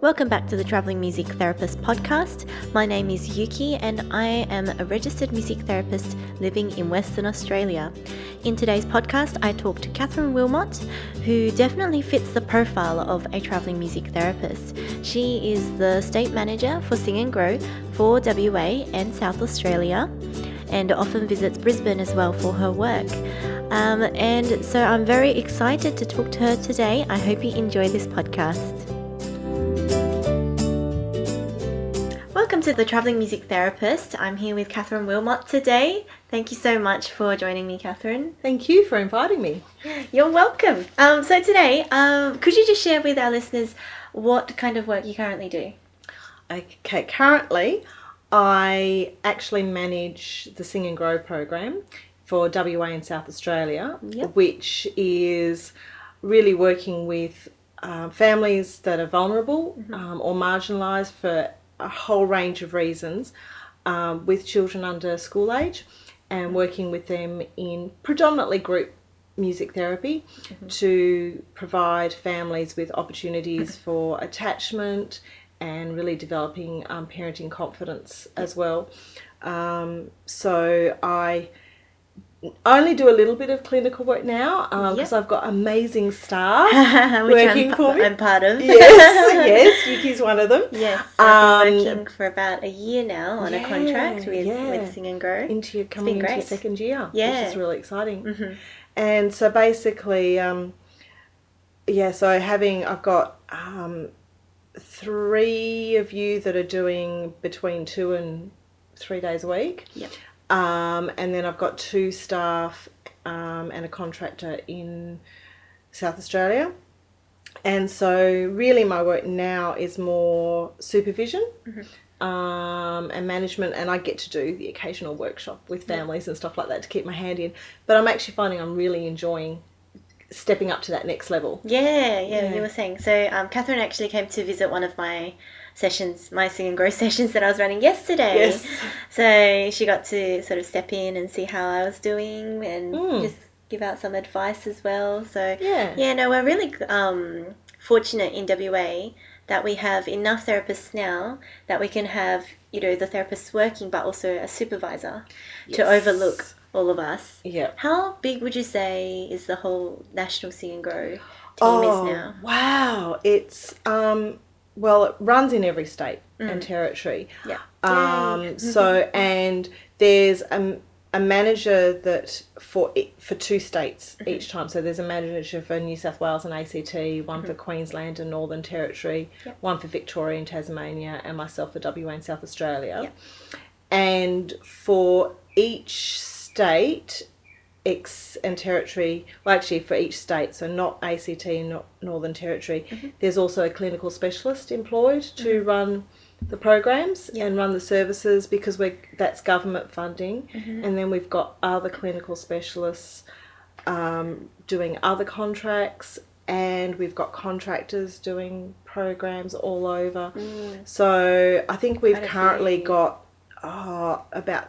Welcome back to the Traveling Music Therapist podcast. My name is Yuki and I am a registered music therapist living in Western Australia. In today's podcast, I talk to Catherine Wilmot, who definitely fits the profile of a traveling music therapist. She is the state manager for Sing and Grow for WA and South Australia and often visits Brisbane as well for her work. Um, and so I'm very excited to talk to her today. I hope you enjoy this podcast. To the Traveling Music Therapist. I'm here with Catherine Wilmot today. Thank you so much for joining me, Catherine. Thank you for inviting me. You're welcome. Um, so today, um, could you just share with our listeners what kind of work you currently do? Okay, currently I actually manage the Sing and Grow program for WA and South Australia, Yep. which is really working with uh, families that are vulnerable um, or marginalised for a whole range of reasons um, with children under school age and working with them in predominantly group music therapy to provide families with opportunities for attachment and really developing um, parenting confidence as well. Um, so I only do a little bit of clinical work now because Yep. I've got amazing staff working I'm, for me. I'm part of. yes, yes, Yuki's one of them. Yes, I've been Um, working for about a year now on a contract with, yeah. with Sing and Grow. Into your coming been into your second year, Yeah. which is really exciting. Mhm. And so basically, um, yeah, so having I've got um, three of you that are doing between two and three days a week. Yep. Um, and then I've got two staff um, and a contractor in South Australia. And so, really, my work now is more supervision um, and management, and I get to do the occasional workshop with families and stuff like that to keep my hand in. But I'm actually finding I'm really enjoying stepping up to that next level. Yeah, yeah, Yeah. you were saying. So, um, Catherine actually came to visit one of my sessions, my Sing and Grow sessions that I was running yesterday. Yes. So she got to sort of step in and see how I was doing and Mm. just give out some advice as well. So Yeah. yeah, no, we're really um, fortunate in WA that we have enough therapists now that we can have you know the therapists working, but also a supervisor to overlook all of us. Yeah. How big would you say is the whole National Sing and Grow team Oh, is now? wow. It's, um, well, it runs in every state and territory. Yeah. Um, Yay. so, and there's a, a manager that for for two states Mm-hmm. each time. So there's a manager for New South Wales and ACT, one for Queensland and Northern Territory, Mm-hmm. Yep. one for Victoria and Tasmania, and myself for WA and South Australia. Yep. And for each state, ex and territory, well, actually for each state, so not ACT not Northern Territory, Mm-hmm. there's also a clinical specialist employed to run the programs Yeah. and run the services because we that's government funding, Mm-hmm. and then we've got other clinical specialists um, doing other contracts, and we've got contractors doing programs all over. So I think we've currently got oh, about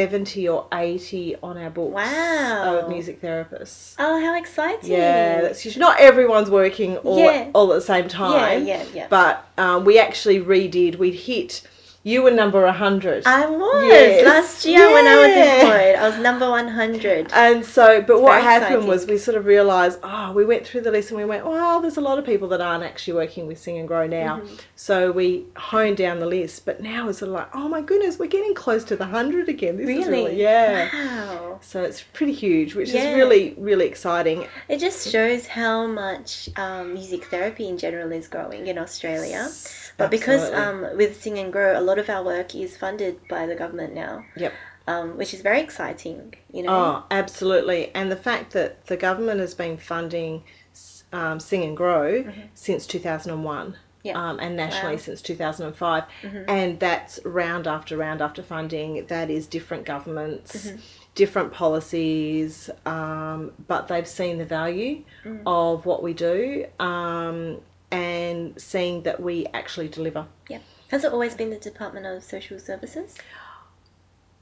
70 or 80 on our books Wow. of music therapists. Oh, how exciting! Yeah, that's huge. Not everyone's working all, Yeah. all at the same yeah, time. yeah, yeah. But um, we actually redid, we'd hit, you were number 100. I was Yes. last year when I was employed. I was number one hundred. and so, but what happened exciting. was we sort of realised, oh, we went through the list and we went, well, there's a lot of people that aren't actually working with Sing and Grow now. Mm-hmm. So we honed down the list. But now it's sort of like, oh my goodness, we're getting close to the 100 again. This is Really? really, yeah. Wow. So it's pretty huge, which Yeah. is really, really exciting. It just shows how much um, music therapy in general is growing in Australia. But because um, with Sing and Grow, a lot of our work is funded by the government now, Yep. um, which is very exciting. You know. Oh, absolutely. And the fact that the government has been funding um, Sing and Grow since 2001. Mm-hmm. Yeah. Um, and nationally Wow. since 2005. And that's round after round after funding. That is different governments, different policies, um, but they've seen the value of what we do um, and seeing that we actually deliver. Yeah. Has it always been the Department of Social Services?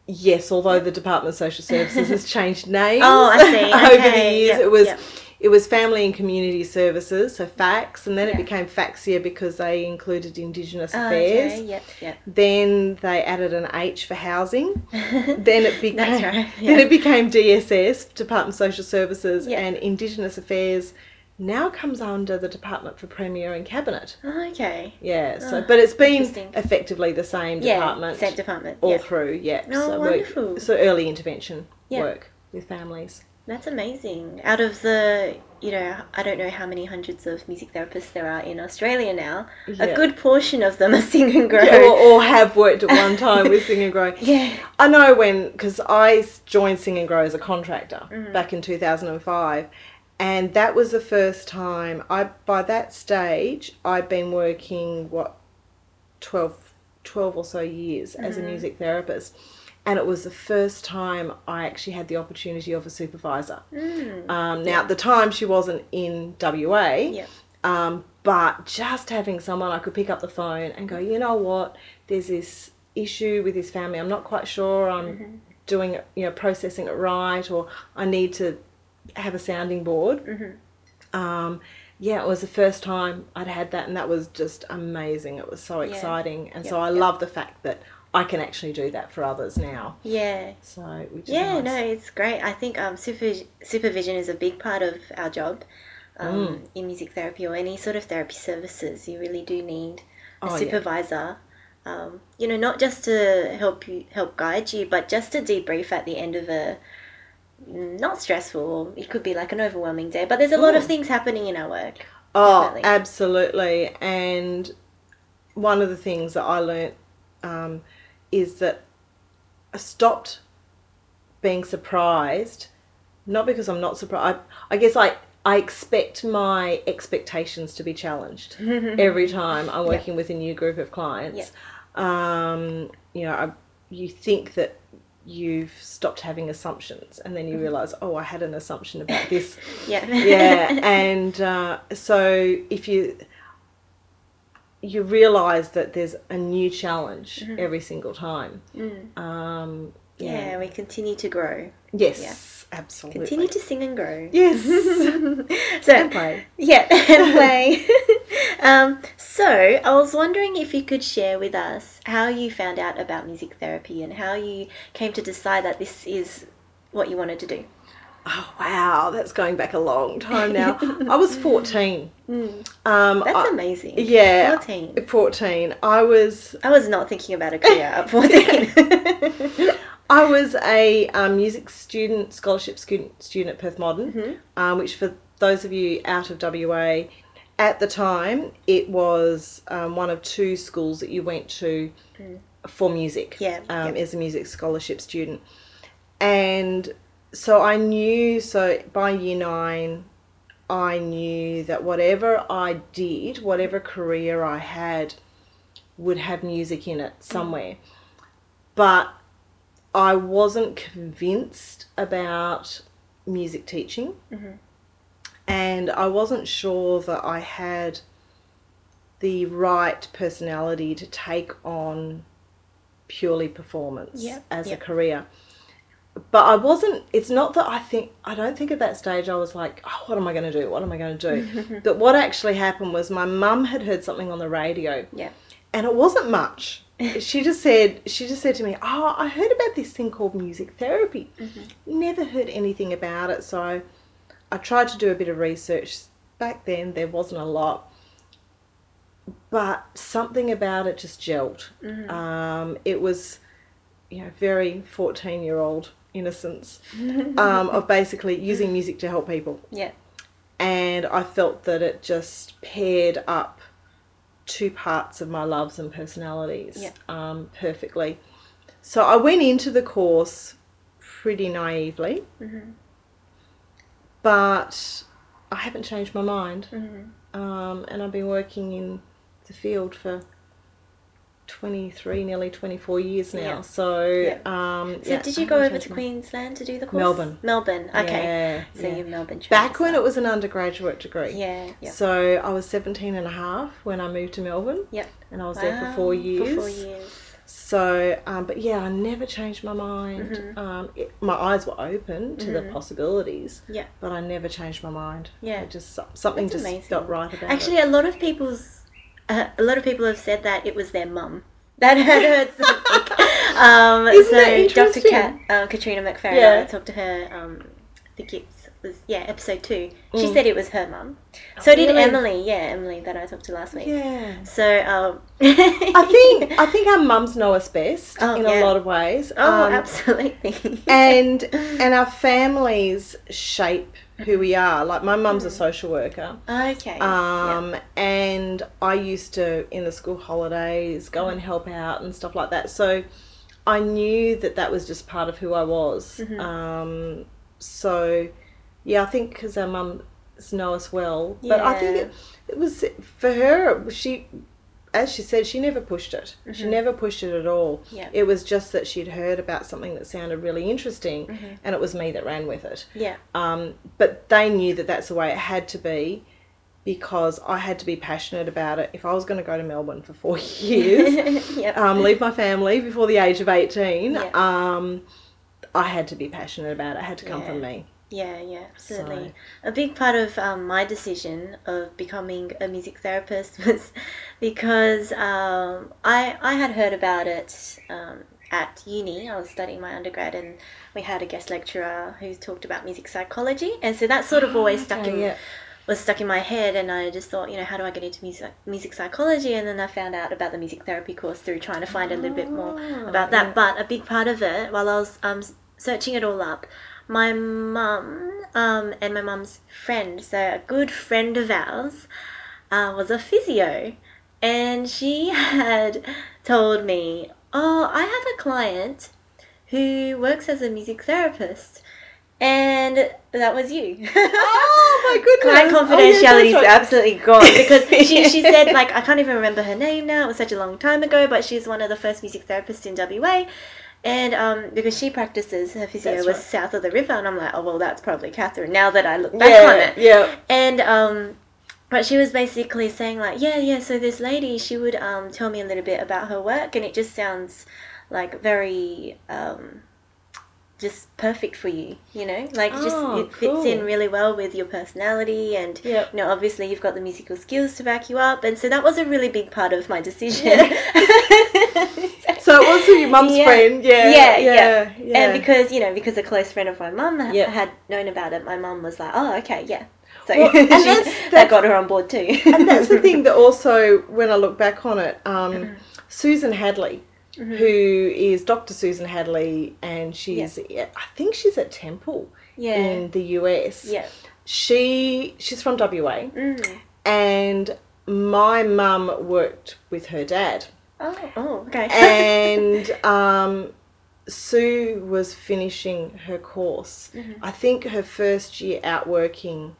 Yes, although the Department of Social Services has changed names Oh, I see. over Okay, the years. yep, it was yep. it was family and community services, so FACS, and then Yeah. it became FaCSIA because they included Indigenous Oh, affairs. okay. Yep. Yep. Then they added an H for housing. then it became That's right, then it became DSS, Department of Social Services, and Indigenous Affairs now comes under the Department for Premier and Cabinet. Oh, okay. Yeah, so Ah, but it's been effectively the same department. Yeah. Same department. all yeah. through. Yeah, Oh, so wonderful. work, so early intervention Yeah. work with families. That's amazing. Out of the, you know, I don't know how many hundreds of music therapists there are in Australia now. Yeah. A good portion of them are sing and grow. Yeah, or, or have worked at one time with Sing and Grow. Yeah. I know when, because I joined Sing and Grow as a contractor Mm-hmm. back in 2005, and that was the first time I, by that stage, I'd been working, what, 12, 12 or so years as a Mm-hmm. music therapist. And it was the first time I actually had the opportunity of a supervisor. Mm. Um, now, at the time, she wasn't in WA, Yeah. um, but just having someone I could pick up the phone and go, you know what, there's this issue with this family. I'm not quite sure I'm doing it, you know, processing it right, or I need to have a sounding board. Um, yeah, it was the first time I'd had that, and that was just amazing. It was so Yeah. exciting, and so I yep. love the fact that I can actually do that for others now. Yeah. So, Yeah, nice. no, it's great. I think um, super, supervision is a big part of our job um, Mm. in music therapy or any sort of therapy services. You really do need a Oh, yeah. supervisor. Um, you know, not just to help you help guide you, but just to debrief at the end of a not stressful. It could be like an overwhelming day, but there's a lot of things happening in our work. Oh, Definitely. absolutely. And one of the things that I learnt um, is that I stopped being surprised, not because I'm not surprised. I, I guess I, I expect my expectations to be challenged every time I'm working with a new group of clients. Um, you know, I, you think that you've stopped having assumptions and then you realize, oh, I had an assumption about this. Yeah. yeah and uh, so if you you realize that there's a new challenge every single time. Mm. um yeah, yeah, we continue to grow. yes absolutely Continue to sing and grow. yes so and play Yeah, and play. um, so, I was wondering if you could share with us how you found out about music therapy and how you came to decide that this is what you wanted to do. oh wow that's going back a long time now i was 14 Mm, um that's I- amazing. yeah 14. 14 i was I was not thinking about a career at 14. I was a um, music student, scholarship student, student at Perth Modern, Mhm. um, which for those of you out of WA, at the time it was um, one of two schools that you went to Mm. for music Yeah, um, yeah. as a music scholarship student. And so I knew, so by year nine, I knew that whatever I did, whatever career I had, would have music in it somewhere. But I wasn't convinced about music teaching. Mhm. And I wasn't sure that I had the right personality to take on purely performance Yep, as yep. a career. But I wasn't, it's not that I think, I don't think at that stage I was like, oh, what am I going to do? What am I going to do? but what actually happened was my mum had heard something on the radio yeah. and it wasn't much. She just said she just said to me, "Oh, I heard about this thing called music therapy. Never heard anything about it." So I, tried to do a bit of research. Back then, there wasn't a lot, but something about it just gelled. Um, it was, you know, very fourteen-year-old innocence um, of basically using music to help people Yeah. and I felt that it just paired up two parts of my loves and personalities Yeah. um, perfectly. So I went into the course pretty naively, Mhm. but I haven't changed my mind, Mhm. um, and I've been working in the field for. 23 nearly 24 years now Yeah. so Yeah. um So, yeah, did you go over to Queensland to do the course? Melbourne. Melbourne. Okay. So you're Melbourne. back when it was an undergraduate degree Yeah. Yeah. So I was 17 and a half when I moved to Melbourne Yep. and I was there for four years. For four years. So, um, but yeah, I never changed my mind. Mm-hmm. Um, it, my eyes were open to the possibilities, Yeah. but I never changed my mind. Yeah. It just something That's just amazing. felt right about Actually, it. a lot of people's uh, a lot of people have said that it was their mum that had heard something. um, Isn't so that Dr. Kat, uh, Katrina McFerran, Yeah. I talked to her. Um, I think it was yeah episode two. She Mm. said it was her mum. So did really? Emily. Yeah, Emily that I talked to last week. Yeah. So um, I think I think our mums know us best Oh, in yeah. a lot of ways. Oh, Um, absolutely. and and our families shape who we are. Like my mum's a social worker. okay. Um, and I used to in the school holidays go and help out and stuff like that. So I knew that that was just part of who I was. Um, so yeah, I think because our mums know us well, but I think it, it was for her. She, as she said, she never pushed it. She never pushed it at all. Yeah. It was just that she'd heard about something that sounded really interesting, and it was me that ran with it. yeah. Um, but they knew that that's the way it had to be because I had to be passionate about it. If I was going to go to Melbourne for four years, yep. um, leave my family before the age of 18, Yeah. um, I had to be passionate about it. It had to come Yeah. from me. Yeah, yeah, absolutely. A big part of um, my decision of becoming a music therapist was because um, I I had heard about it um, at uni. I was studying my undergrad, and we had a guest lecturer who talked about music psychology, and so that sort of always stuck Okay, in yeah. was stuck in my head and I just thought, you know, how do I get into music music psychology? And then I found out about the music therapy course through trying to find a little bit more Ah, about that. But a big part of it, while I was um, searching it all up, my mum um, and my mum's friend, so a good friend of ours, uh, was a physio. And she had told me, oh, I have a client who works as a music therapist. And that was you. Oh my goodness! Client Oh, yeah, confidentiality is absolutely gone because she, she said like I can't even remember her name now. It was such a long time ago, but she's one of the first music therapists in WA, and um, because she practices her physio That's was right. south of the river, and I'm like, oh well, that's probably Catherine. Now that I look back on it, yeah. and um, but she was basically saying like, yeah, yeah. So this lady, she would um tell me a little bit about her work, and it just sounds like very um just perfect for you, you know? Like it just Oh, it fits in really well with your personality and Yep. you know, obviously you've got the musical skills to back you up and so that was a really big part of my decision. So it was your mum's Yeah. friend, yeah, Yeah, yeah, yeah. yeah. And because, you know, because a close friend of my mum Yeah. had known about it, my mum was like, "Oh, okay, yeah." So Well, and she- that's- that got her on board too. and that's the thing that also, when I look back on it, um, Mm-hmm. Susan Hadley, who is Dr. Susan Hadley, and she's, I think she's at Temple Yeah. in the US. Yeah. She she's from WA, Mm. and my mum worked with her dad, Oh, oh, okay. and um, Sue was finishing her course. Mm-hmm. I think her first year out working,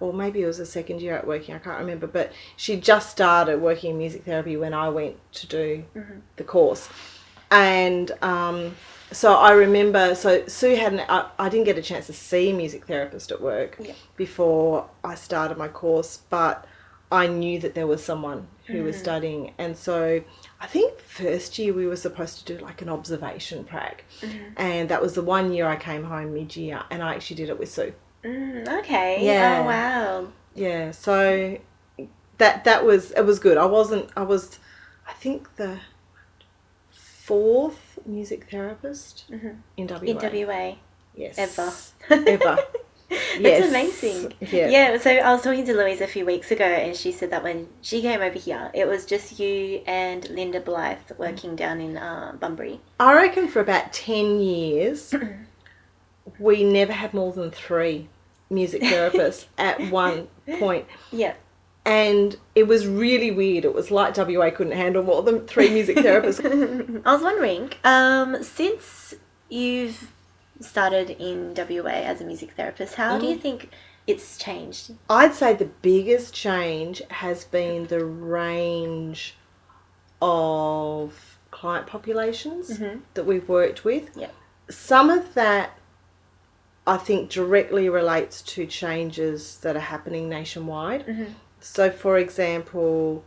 or maybe it was the second year at working, I can't remember, but she just started working in music therapy when I went to do Mm-hmm. the course. And um, so I remember, so Sue hadn't, I, I didn't get a chance to see a music therapist at work Yeah. before I started my course, but I knew that there was someone who Mm-hmm. was studying. And so I think first year we were supposed to do like an observation prac. Mm-hmm. And that was the one year I came home mid year and I actually did it with Sue. Mm, okay. Yeah. Oh, wow. Yeah, so that that was it was good. I wasn't I was I think the fourth music therapist in WA. In WA. Yes. Ever. Ever. That's Yes. amazing. Yeah. Yeah, so I was talking to Louise a few weeks ago, and she said that when she came over here, it was just you and Linda Blythe working down in uh, Bunbury. I reckon for about 10 years, we never had more than three music therapists at one point. Yeah. And it was really weird. It was like WA couldn't handle more than three music therapists. I was wondering, um, since you've started in WA as a music therapist, how do you Mm. think it's changed? I'd say the biggest change has been the range of client populations Mhm. that we've worked with. Yeah. Some of that I think directly relates to changes that are happening nationwide. Mhm. So, for example,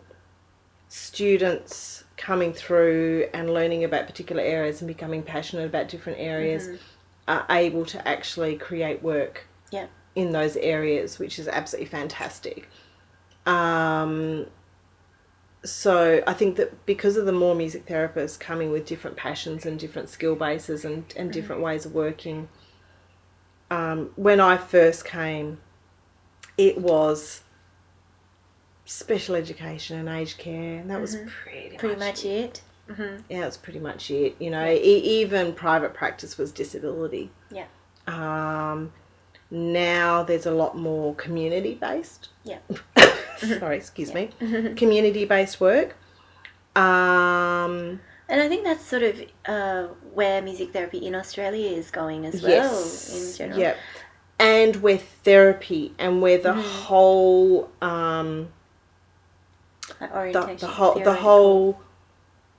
students coming through and learning about particular areas and becoming passionate about different areas are able to actually create work Yeah. in those areas, which is absolutely fantastic. Um, so I think that because of the more music therapists coming with different passions and different skill bases and, and different ways of working, um, when I first came, it was special education and aged care, and that was pretty, Pretty much much it. hmm yeah, that's pretty much it. You know, e- even private practice was disability. Yeah. Um, now there's a lot more community based. Yeah. Sorry, excuse me. Community based work. Um, And I think that's sort of uh, where music therapy in Australia is going as well, yes. in general. Yep. And where therapy and where the Mm-hmm. whole um, Like the, the whole the whole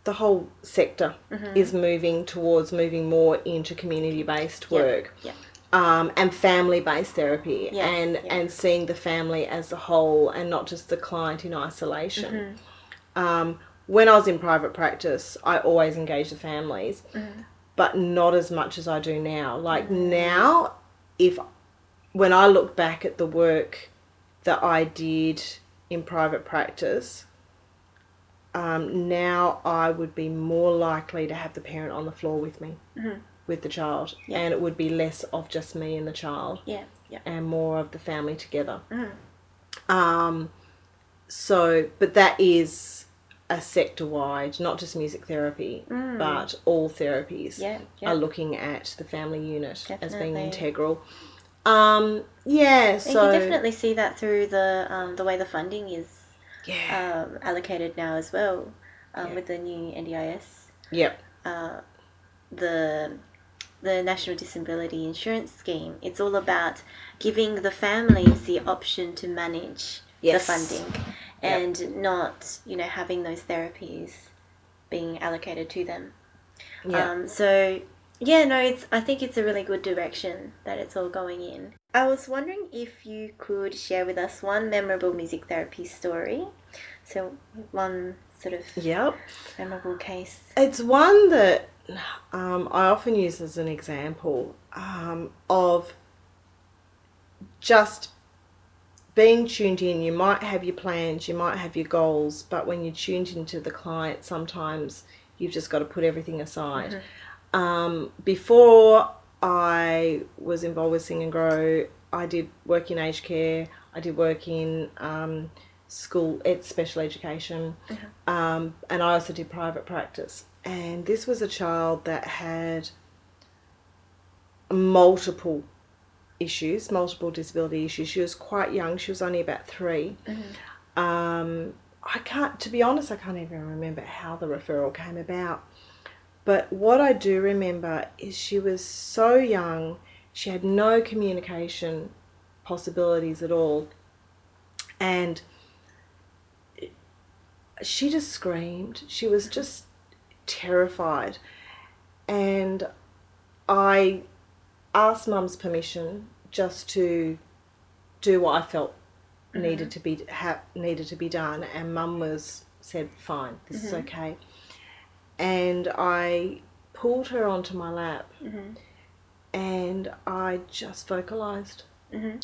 the whole sector Mhm. is moving towards moving more into community based work yeah. um, and family based therapy Yes, and yeah. and seeing the family as a whole and not just the client in isolation. Mm-hmm. Um, when I was in private practice, I always engaged the families, Mm-hmm. but not as much as I do now. Like now, if when I look back at the work that I did in private practice, um, now I would be more likely to have the parent on the floor with me, Mhm. with the child, Yeah. and it would be less of just me and the child, Yeah, yeah. and more of the family together. Mhm. Um, so, but that is a sector wide, not just music therapy, Mm. but all therapies Yeah, yeah. are looking at the family unit as being integral. Um, yeah, so you can definitely see that through the um, the way the funding is yeah, um, allocated now as well, um, Yeah. with the new NDIS, yep, uh, the the National Disability Insurance Scheme. It's all about giving the families the option to manage Yes. the funding, and not you know having those therapies being allocated to them. yeah, Um, so yeah, no, it's I think it's a really good direction that it's all going in. I was wondering if you could share with us one memorable music therapy story. So one sort of yep. memorable case. It's one that um, I often use as an example um, of just being tuned in. You might have your plans, you might have your goals, but when you're tuned into the client, sometimes you've just got to put everything aside. Um, before I was involved with Sing and Grow, I did work in aged care, I did work in um, school, ed, special education, um, and I also did private practice. And this was a child that had multiple issues, multiple disability issues. She was quite young, she was only about 3 Um, I can't, to be honest, I can't even remember how the referral came about. But what I do remember is she was so young, she had no communication possibilities at all. And she just screamed. She was just terrified. And I asked mum's permission just to do what I felt needed to be ha- needed to be done and mum was said fine this is okay and I pulled her onto my lap Mhm. and I just vocalized Mhm.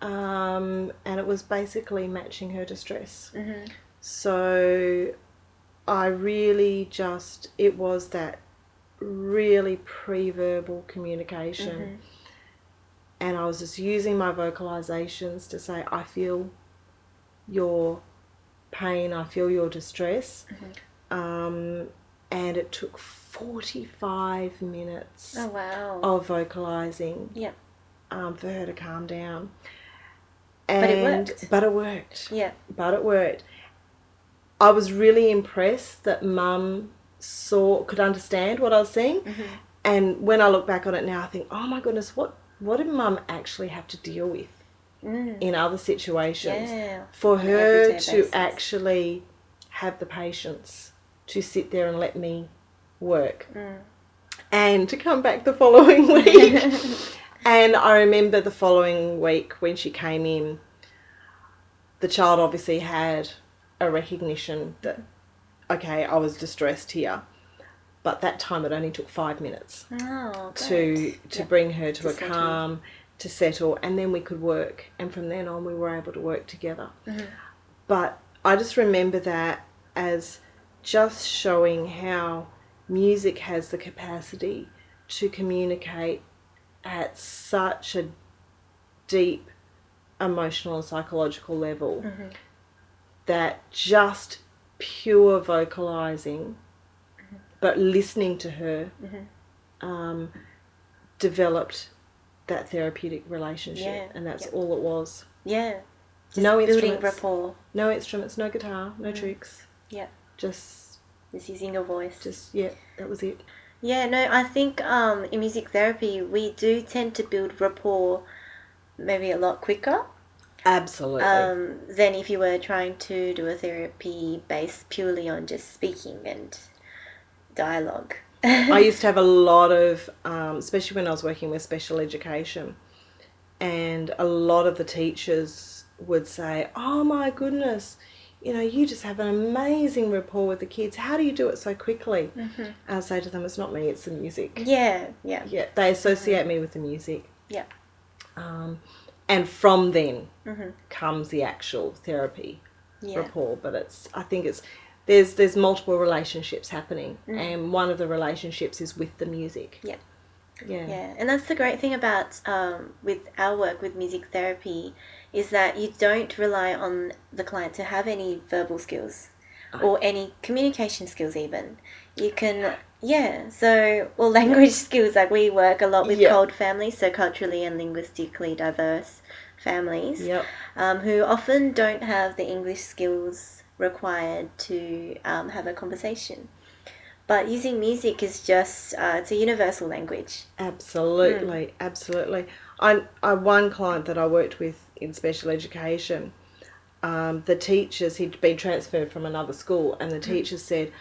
um, and it was basically matching her distress Mhm. so I really just, it was that really pre verbal communication. And I was just using my vocalizations to say, I feel your pain, I feel your distress. Um, and it took 45 minutes Oh wow. of vocalizing Yeah. um, for her to calm down. But it worked. But it worked Yeah. but it worked. I was really impressed that mum saw could understand what I was seeing. Mm-hmm. And when I look back on it now, I think, oh my goodness, what what did mum actually have to deal with Mm. in other situations Yeah. for On her to basis. actually have the patience to sit there and let me work Mm. and to come back the following week. and I remember the following week when she came in, the child obviously had a recognition that okay, I was distressed here, but that time it only took five minutes Oh, to to bring her to, To a settle. calm, to settle, and then we could work. And from then on, we were able to work together. Mm-hmm. But I just remember that as just showing how music has the capacity to communicate at such a deep emotional and psychological level Mm-hmm. that just pure vocalizing but listening to her Mm-hmm. um, developed that therapeutic relationship Yeah, and that's yep. all it was Yeah. Just No building instruments. rapport. no instruments no guitar no tricks Yeah. just Just using your voice. just yeah that was it Yeah, no, I think um, in music therapy we do tend to build rapport maybe a lot quicker absolutely um, than if you were trying to do a therapy based purely on just speaking and dialogue. I used to have a lot of, um, especially when I was working with special education, and a lot of the teachers would say, "Oh my goodness, you know, you just have an amazing rapport with the kids. How do you do it so quickly?" Mm-hmm. I say to them, "It's not me; it's the music." yeah, yeah, Yeah, they associate me with the music. Yeah. Um, and from then Mhm. comes the actual therapy yeah. rapport. But it's, I think it's, there's there's multiple relationships happening, Mm. and one of the relationships is with the music. Yeah. Yeah. Yeah, and that's the great thing about um, with our work with music therapy is that you don't rely on the client to have any verbal skills or any communication skills even. You can yeah, so well, language skills like we work a lot with Yeah. CALD families, so culturally and linguistically diverse families Yep. um, who often don't have the English skills required to um, have a conversation. But using music is just, uh, it's a universal language. Absolutely, Hmm. absolutely. I, I one client that I worked with in special education, um, the teachers he'd been transferred from another school, and the Hmm. teachers said,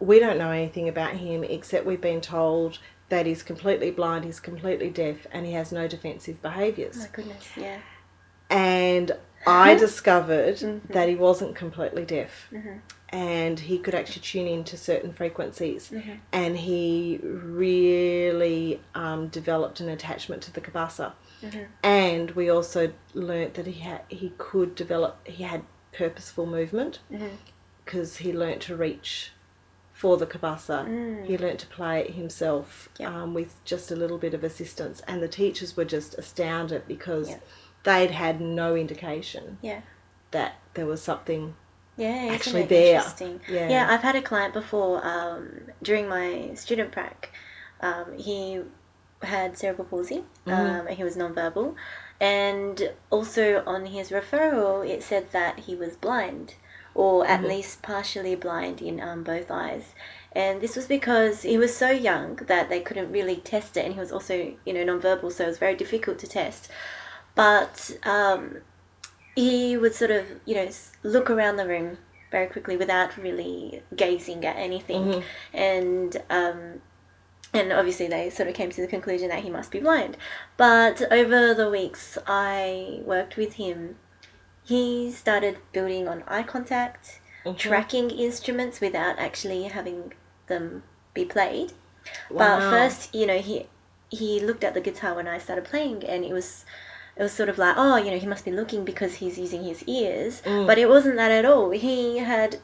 "We don't know anything about him except we've been told that he's completely blind, he's completely deaf, and he has no defensive behaviours. Oh my goodness, yeah. and I discovered Mm-hmm. that he wasn't completely deaf. And he could actually tune into certain frequencies, Mm-hmm. and he really um, developed an attachment to the cabasa. Mm-hmm. And we also learnt that he had he could develop he had purposeful movement Mm-hmm. because he learnt to reach for the cabasa. He learnt to play it himself Mm. Yeah. um, with just a little bit of assistance, and the teachers were just astounded because Yeah. they'd had no indication Yeah. that there was something. Yeah, Actually there. interesting? Yeah. yeah, I've had a client before um, during my student prac. Um, he had cerebral palsy. Mm-hmm. Um, and he was nonverbal, and also on his referral, it said that he was blind, or at Mm-hmm. least partially blind in um, both eyes. And this was because he was so young that they couldn't really test it, and he was also, you know, nonverbal, so it was very difficult to test. But um, he would sort of, you know, look around the room very quickly without really gazing at anything, and um, and obviously they sort of came to the conclusion that he must be blind. But over the weeks I worked with him, he started building on eye contact, mm-hmm. tracking instruments without actually having them be played. But first, you know, he he looked at the guitar when I started playing, and it was it was sort of like, oh, you know, he must be looking because he's using his ears. Mm. But it wasn't that at all. He had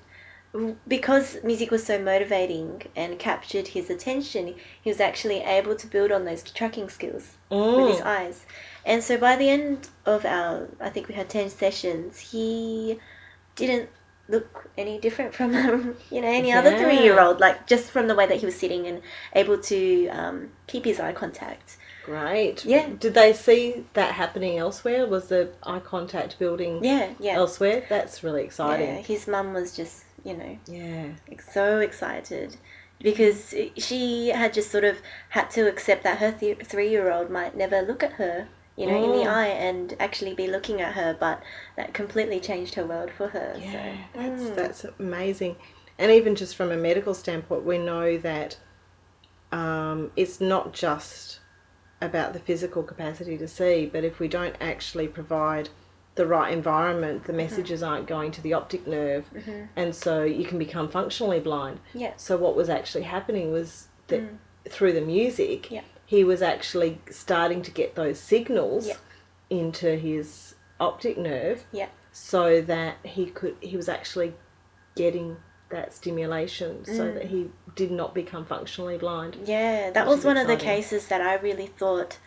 because music was so motivating and captured his attention, he was actually able to build on those tracking skills with his Mm. eyes. And so by the end of our, I think we had 10 sessions, he didn't look any different from, um, you know, any other three year old, like just from the way that he was sitting and able to um, keep his eye contact. Great. Yeah. Did they see that happening elsewhere? Was the eye contact building Yeah, yeah. elsewhere? That's really exciting. yeah. exciting. His mum was just, you know, Yeah. so excited because she had just sort of had to accept that her th- three year old might never look at her, you know, in the Mm. eye and actually be looking at her, but that completely changed her world for her. Yeah, so, that's mm. that's amazing. And even just from a medical standpoint, we know that um, it's not just about the physical capacity to see, but if we don't actually provide the right environment, the mm-hmm. messages aren't going to the optic nerve, mm-hmm. and so you can become functionally blind. Yeah. So what was actually happening was that mm. through the music, Yeah. he was actually starting to get those signals Yeah. into his optic nerve, Yeah. so that he could he was actually getting that stimulation, so Mm. that he did not become functionally blind. Yeah, that was one of the cases that I really thought,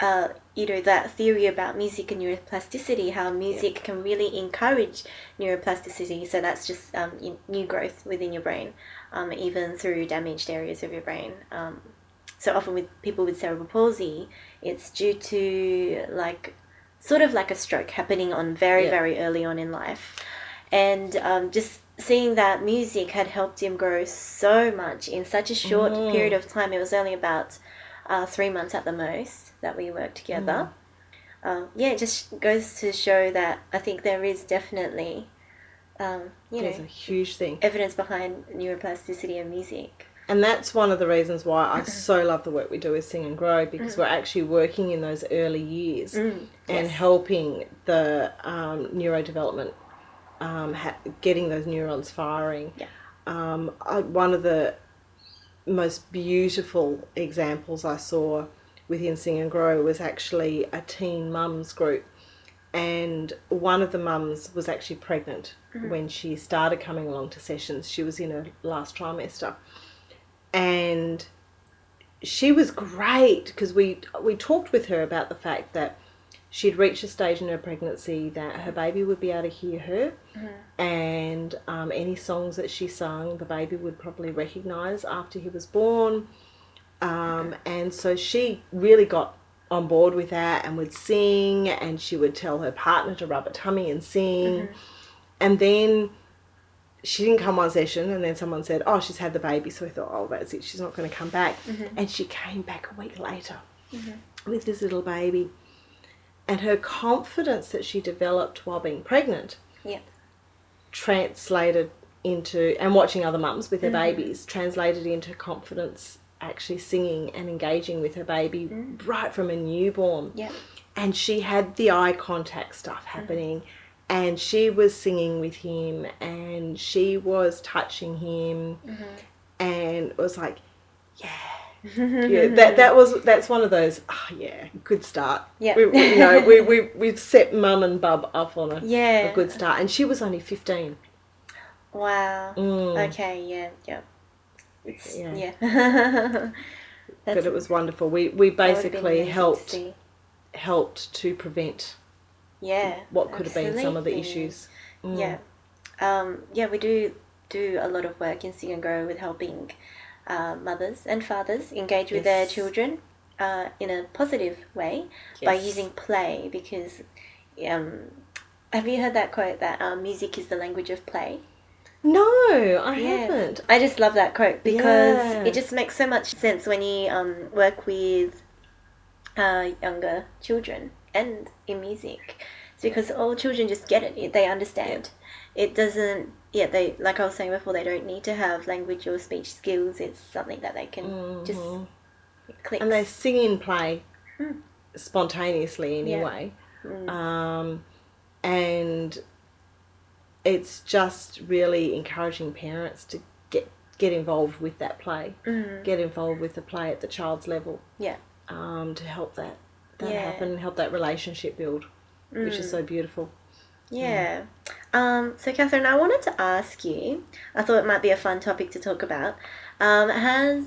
uh, you know, that theory about music and neuroplasticity, how music can really encourage neuroplasticity. So that's just um, in- new growth within your brain, um, even through damaged areas of your brain. Um, so often with people with cerebral palsy, it's due to like sort of like a stroke happening on very Yeah. very early on in life, and um, just seeing that music had helped him grow so much in such a short Mm. period of time. It was only about uh, three months at the most that we work together. Um, yeah, it just goes to show that I think there is definitely, um, you There's know, a huge thing. evidence behind neuroplasticity and music. And that's one of the reasons why I so love the work we do with Sing and Grow because we're actually working in those early years and yes. helping the um, neurodevelopment, um, ha- getting those neurons firing. Yeah. Um, I, one of the most beautiful examples I saw within Sing and Grow was actually a teen mums group. And one of the mums was actually pregnant when she started coming along to sessions. She was in her last trimester. And she was great because we we talked with her about the fact that she'd reached a stage in her pregnancy that her baby would be able to hear her. And um, any songs that she sung the baby would probably recognize after he was born um, and so she really got on board with that and would sing and she would tell her partner to rub her tummy and sing. Mm-hmm. And then she didn't come one session and then someone said oh she's had the baby. So we thought oh that's it. She's not going to come back. Mm-hmm. And she came back a week later mm-hmm. with this little baby. And her confidence that she developed while being pregnant Yeah. translated into and watching other mums with their babies translated into confidence actually singing and engaging with her baby mm. right from a newborn Yeah. and she had the eye contact stuff mm. happening and she was singing with him and she was touching him mm-hmm. and it was like yeah yeah that that was that's one of those oh yeah good start Yeah. we, we- you know we, we, we've set mum and bub up on a, Yeah. a good start and she was only 15 Wow. Mm. Okay. Yeah. Yeah. It's, Yeah. yeah. but it was wonderful we we that would've been basically amazing to helped helped to prevent Yeah. what could have been some of the issues Mm. Yeah. Um, yeah, we do do a lot of work in Sing and Grow with helping uh, mothers and fathers engage with their children uh, in a positive way by using play because um, have you heard that quote that um, music is the language of play? No i Yeah. haven't I just love that quote because Yeah. it just makes so much sense when you um, work with uh, younger children and in music. It's because all children just get it; they understand. It doesn't. Yeah, they like I was saying before. They don't need to have language or speech skills. It's something that they can just Mhm. click. and they sing and play Mm. spontaneously Yeah. anyway Mm. um, and it's just really encouraging parents to get get involved with that play Mm. get involved with the play at the child's level Yeah. um, to help that that Yeah. happen help that relationship build which is Mm. so beautiful Yeah. Um, so, Catherine, I wanted to ask you, I thought it might be a fun topic to talk about. Um, has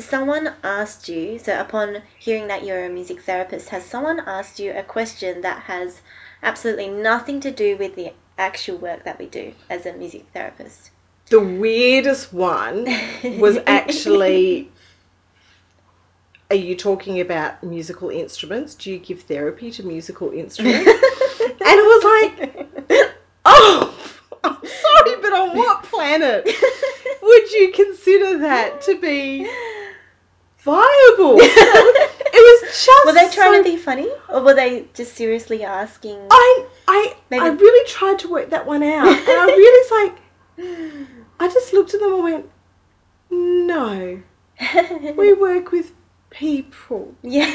someone asked you, so upon hearing that you're a music therapist, has someone asked you a question that has absolutely nothing to do with the actual work that we do as a music therapist? the weirdest one was actually are you talking about musical instruments do you give therapy to musical instruments and it was like oh i'm sorry but on what planet would you consider that to be viable it was just Were they trying so to be funny, or were they just seriously asking? I I Maybe- I really tried to work that one out, and I really was like, I just looked at them and went, no, we work with people. Yeah.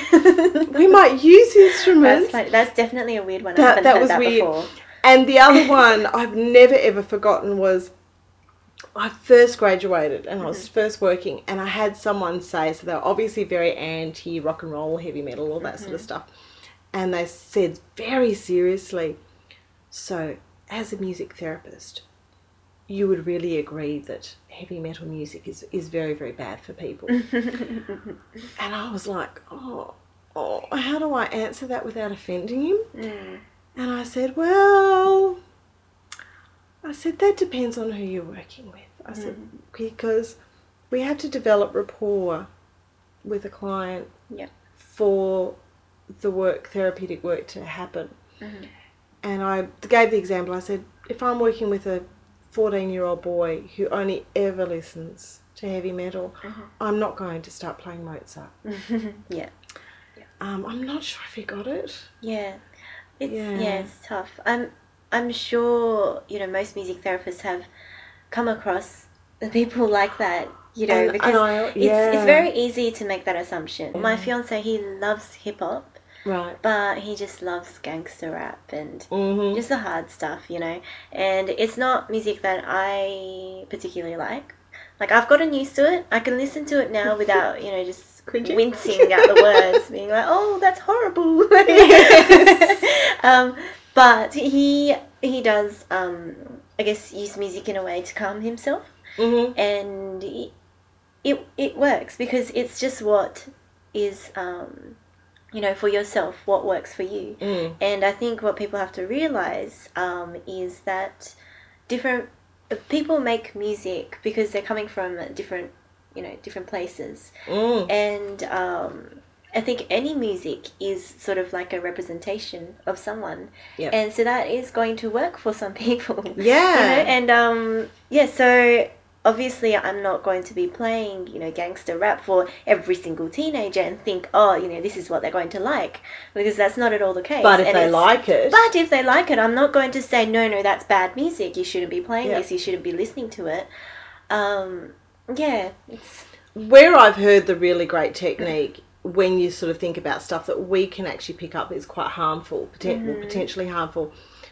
We might use instruments. That's, funny. That's definitely a weird one. That- that was that weird. before. And the other one I've never ever forgotten was I first graduated and I was Mm-hmm. first working and I had someone say so they're obviously very anti rock and roll, heavy metal, all that Mm-hmm. sort of stuff. And they said very seriously, so as a music therapist, you would really agree that heavy metal music is, is very, very bad for people. and I was like, oh, oh, how do I answer that without offending him? Mm. And I said, well, I said, that depends on who you're working with. I said, because we have to develop rapport with a client Yep. for the work, therapeutic work to happen. Mhm. And I gave the example, I said, if I'm working with a 14 year old boy who only ever listens to heavy metal, I'm not going to start playing Mozart. yeah. Um, I'm not sure if he got it. Yeah. It's yeah. Yeah. it's tough. I'm I'm sure, you know, most music therapists have come across the people like that, you know, And- because and I- it's yeah. it's very easy to make that assumption. My Yeah. fiance he loves hip hop, Right. but he just loves gangster rap and Mm-hmm. just the hard stuff, you know. And it's not music that I particularly like. Like I've gotten used to it. I can listen to it now without, you know, just Cringing. wincing at the words, being like, "Oh, that's horrible." um, but he he does, um, I guess, use music in a way to calm himself, Mm-hmm. and it it, it works because it's just what is, um, you know, for yourself, what works for you. Mm. And I think what people have to realize um, is that different people make music because they're coming from different, you know, different places. Mm. And um, I think any music is sort of like a representation of someone. Yep. And so that is going to work for some people. You know? Yeah. And um, yeah, so obviously I'm not going to be playing, you know, gangster rap for every single teenager and think, oh, you know, this is what they're going to like. Because that's not at all the case. but if And they like it, but if they like it, I'm not going to say, no, no, that's bad music. You shouldn't be playing Yeah. this. You shouldn't be listening to it. Um, yeah, it's where I've heard the really great technique when you sort of think about stuff that we can actually pick up is quite harmful, poten- well, potentially harmful,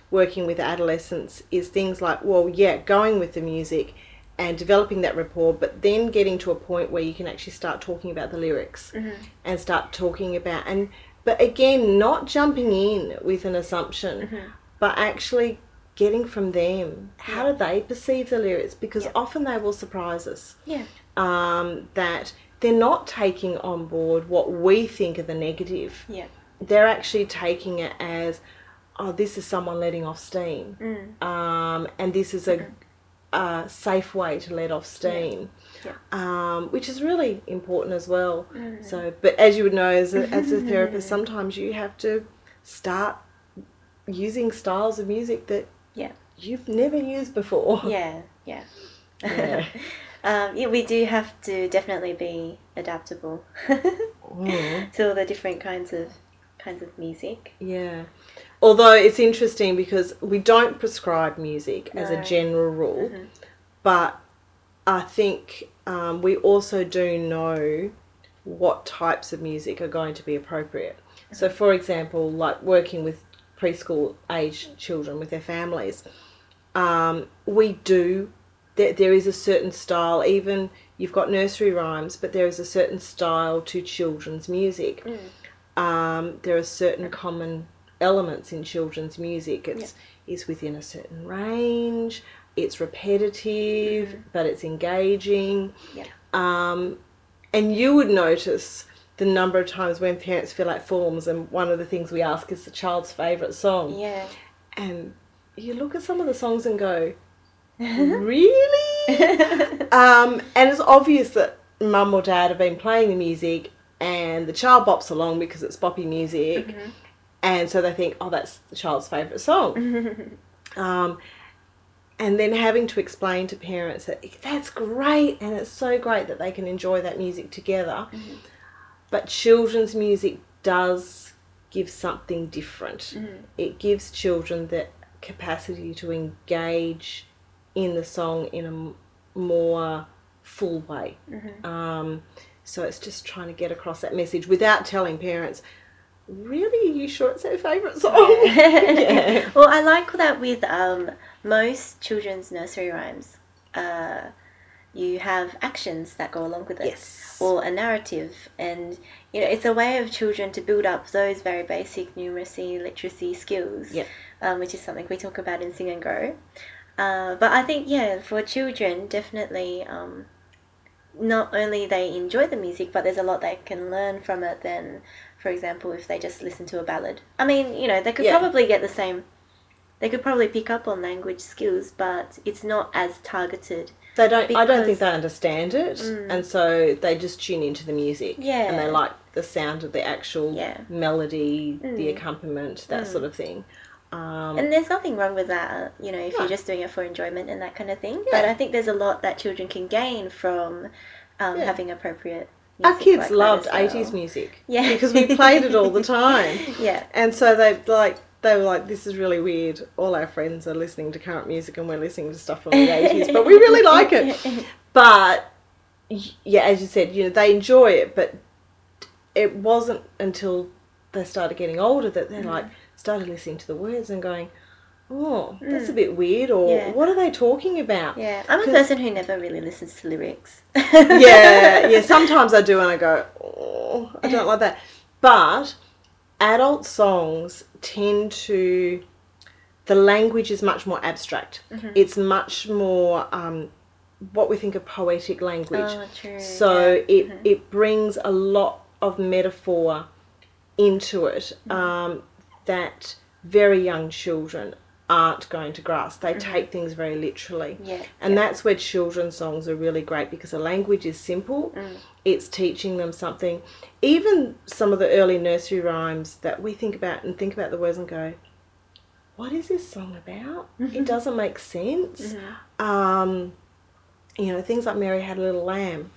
working with adolescents is things like, well, yeah, going with the music and developing that rapport, but then getting to a point where you can actually start talking about the lyrics and start talking about and but again, not jumping in with an assumption, but actually getting from them. How do they perceive the lyrics? Because Yeah. often they will surprise us. Yeah, um, that they're not taking on board what we think are the negative. yeah, They're actually taking it as, oh, this is someone letting off steam, mm, um, and this is a, a safe way to let off steam, Yeah. Um, which is really important as well. Mm. So, but as you would know, as a, as a therapist, sometimes you have to start using styles of music that Yeah. you've never used before. yeah, yeah. Yeah. um, yeah, we do have to definitely be adaptable Mm. to all the different kinds of kinds of music. Yeah. Although it's interesting because we don't prescribe music as a general rule, Mhm. but I think um, we also do know what types of music are going to be appropriate. So, for example, like working with preschool age children with their families, um, we do. There, there is a certain style. Even you've got nursery rhymes, but there is a certain style to children's music um, there are certain common elements in children's music. It's is within a certain range. It's repetitive, but it's engaging. Yeah. Um, and you would notice the number of times when parents fill out forms, and one of the things we ask is the child's favourite song. Yeah. And you look at some of the songs and go, really? Um, and it's obvious that mum or dad have been playing the music and the child bops along because it's boppy music. And so they think, oh, that's the child's favourite song. um, and then having to explain to parents that that's great and it's so great that they can enjoy that music together. But children's music does give something different. It gives children the capacity to engage in the song in a m- more full way. Um, So it's just trying to get across that message without telling parents, really, are you sure it's their favourite song? Yeah. Well, I like that with um, most children's nursery rhymes. Uh, you have actions that go along with it, Yes. or a narrative, and you know it's a way of children to build up those very basic numeracy, literacy skills, um, which is something we talk about in Sing and Grow. Uh, but I think yeah, for children, definitely. Um, not only they enjoy the music, but there's a lot they can learn from it. Than, for example, if they just listen to a ballad. I mean, you know, they could Yeah. probably get the same. They could probably pick up on language skills, but it's not as targeted. They don't. I don't think they understand it, and so they just tune into the music. Yeah. and they like the sound of the actual Yeah. melody, the accompaniment, that sort of thing. Um, And there's nothing wrong with that, you know, if No. you're just doing it for enjoyment and that kind of thing. But I think there's a lot that children can gain from um, Yeah. having appropriate. Our kids like loved well. eighties music, Yeah. because we played it all the time. Yeah. And so they like they were like, "This is really weird. All our friends are listening to current music, and we're listening to stuff from the eighties, but we really like it." But yeah, as you said, you know, they enjoy it, but it wasn't until they started getting older that they like started listening to the words and going, "Oh, that's a bit weird," or Yeah. "What are they talking about?" Yeah, I'm a person who never really listens to lyrics. yeah, yeah. Sometimes I do, and I go, oh, I don't like that. But adult songs tend to, the language is much more abstract. Mm-hmm. It's much more um, what we think of poetic language. Oh, true, So yeah. it it brings a lot of metaphor into it Mm-hmm. um, that very young children aren't going to grasp. Mm-hmm. They take things very literally. Yeah, And that's where children's songs are really great because the language is simple. Mm. It's teaching them something. Even some of the early nursery rhymes that we think about and think about the words and go, what is this song about? It doesn't make sense. Um, you know, things like Mary Had a Little Lamb.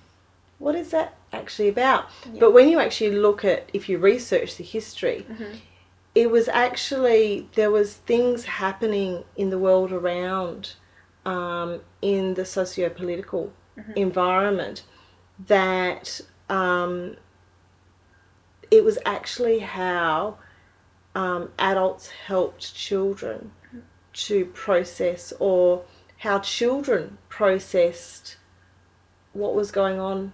What is that actually about? But when you actually look at, if you research the history, it was actually there was things happening in the world around um, in the socio-political environment that um, it was actually how um, adults helped children to process or how children processed what was going on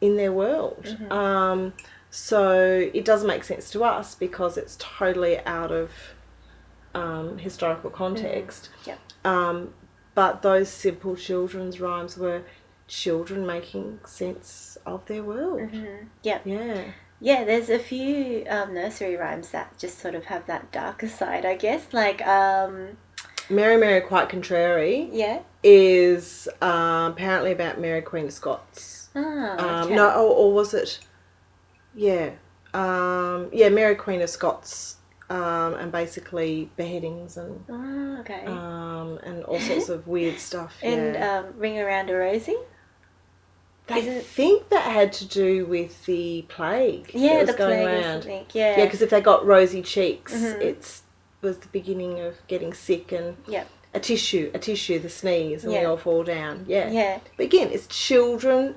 in their world. Um, so it doesn't make sense to us because it's totally out of um, historical context. Yep. Um, but those simple children's rhymes were children making sense of their world. Yeah. Yeah. Yeah, there's a few um, nursery rhymes that just sort of have that darker side, I guess. Like, um, Mary Mary Quite Contrary yeah. is um, apparently about Mary Queen of Scots. Ah, Um. No, or, or was it? Yeah. Um, yeah, Mary Queen of Scots. Um, and basically beheadings and Ah, okay. um, and all sorts of weird stuff. and yeah. um, Ring Around a Rosie? I isn't- think that had to do with the plague. Yeah, was the going plague or around. something. Yeah. Yeah, because if they got rosy cheeks, Mhm. it's was the beginning of getting sick and Yeah. a tissue, a tissue, the sneeze, and we all fall down. Yeah. Yeah. But again, it's children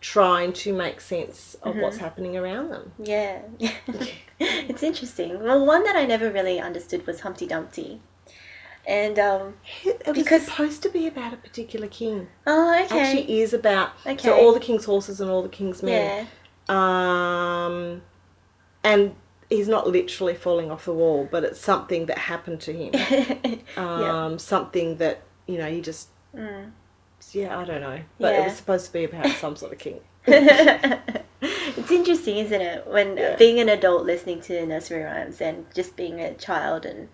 trying to make sense of Mm-hmm. what's happening around them. Yeah. it's interesting. Well, one that I never really understood was Humpty Dumpty. And, um, It, was Because- supposed to be about a particular king. oh, okay. Actually, is about Okay. so all the king's horses and all the king's men. yeah. Um, and he's not literally falling off the wall, but it's something that happened to him. Um, something that you know he just Mm. Yeah I don't know, but it was supposed to be about some sort of king. it's interesting, isn't it? When Yeah. being an adult listening to nursery rhymes and just being a child and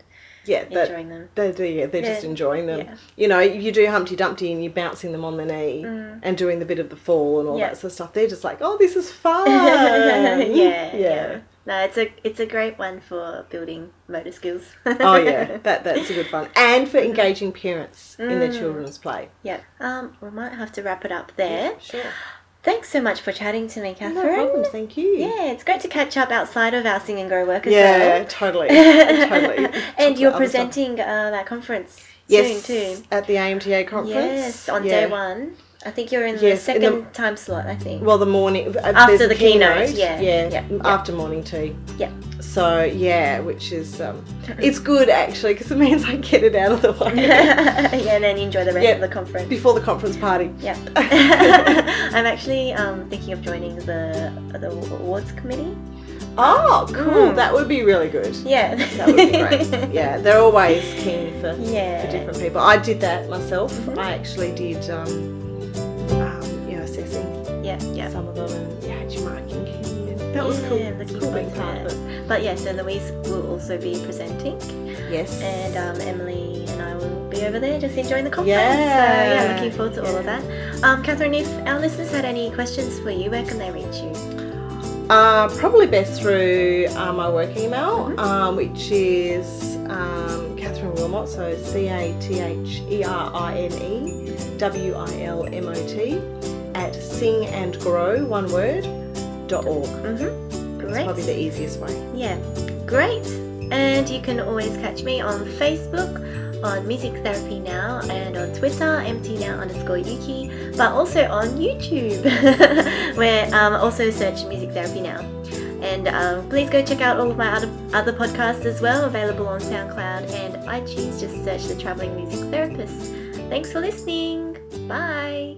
Yeah, that enjoying them. they do. Yeah, they're just enjoying them. Yeah. You know, you do Humpty Dumpty and you're bouncing them on the knee and doing the bit of the fall and all Mm. Yeah. that sort of stuff. They're just like, oh, this is fun. yeah, yeah. yeah. No, it's a it's a great one for building motor skills. oh yeah, that that's a good fun, and for engaging parents in their Mm. children's play. yeah. Um, we might have to wrap it up there. Sure. Thanks so much for chatting to me, Catherine. No problems. Thank you. Yeah, it's great to catch up outside of our Sing and Grow work as Yeah, well. totally. totally. And you're about other stuff. presenting uh, that conference yes, soon too. at the AMTA conference. Yes, on Yeah. day one. I think you're in Yes, the in second the- time slot. I think. Well, the morning uh, After the keynote, yeah, yeah, yeah, yeah. after morning tea. Yeah. So yeah, which is um, it's good actually because it means I get it out of the way yeah, and then you enjoy the rest Yeah. of the conference. before the conference party. Yeah. I'm actually um, thinking of joining the the awards committee. Oh, cool! Mm. That would be really good. Yeah. That would be great. yeah, they're always keen for, Yeah. for different people. I did that myself. Mhm. I actually did, um, that was cool. Yeah, looking cool forward part to it. But yeah, so Louise will also be presenting, Yes. and um, Emily and I will be over there just enjoying the conference. Yeah. So yeah, looking forward to all of that. Um, Catherine, if our listeners had any questions for you, where can they reach you? Uh, probably best through uh, my work email, Mhm. um, which is um, Catherine Wilmot, so C A T H E R I N E W I L M O T at singandgrow, one word, Mm-hmm. Great. probably the easiest way. Yeah, great. And you can always catch me on Facebook, on Music Therapy Now, and on Twitter, MTNow underscore Yuki, but also on YouTube, where um, also search Music Therapy Now. And um, please go check out all of my other, other podcasts as well, available on SoundCloud and iTunes. Just search the Traveling Music Therapist. Thanks for listening. Bye.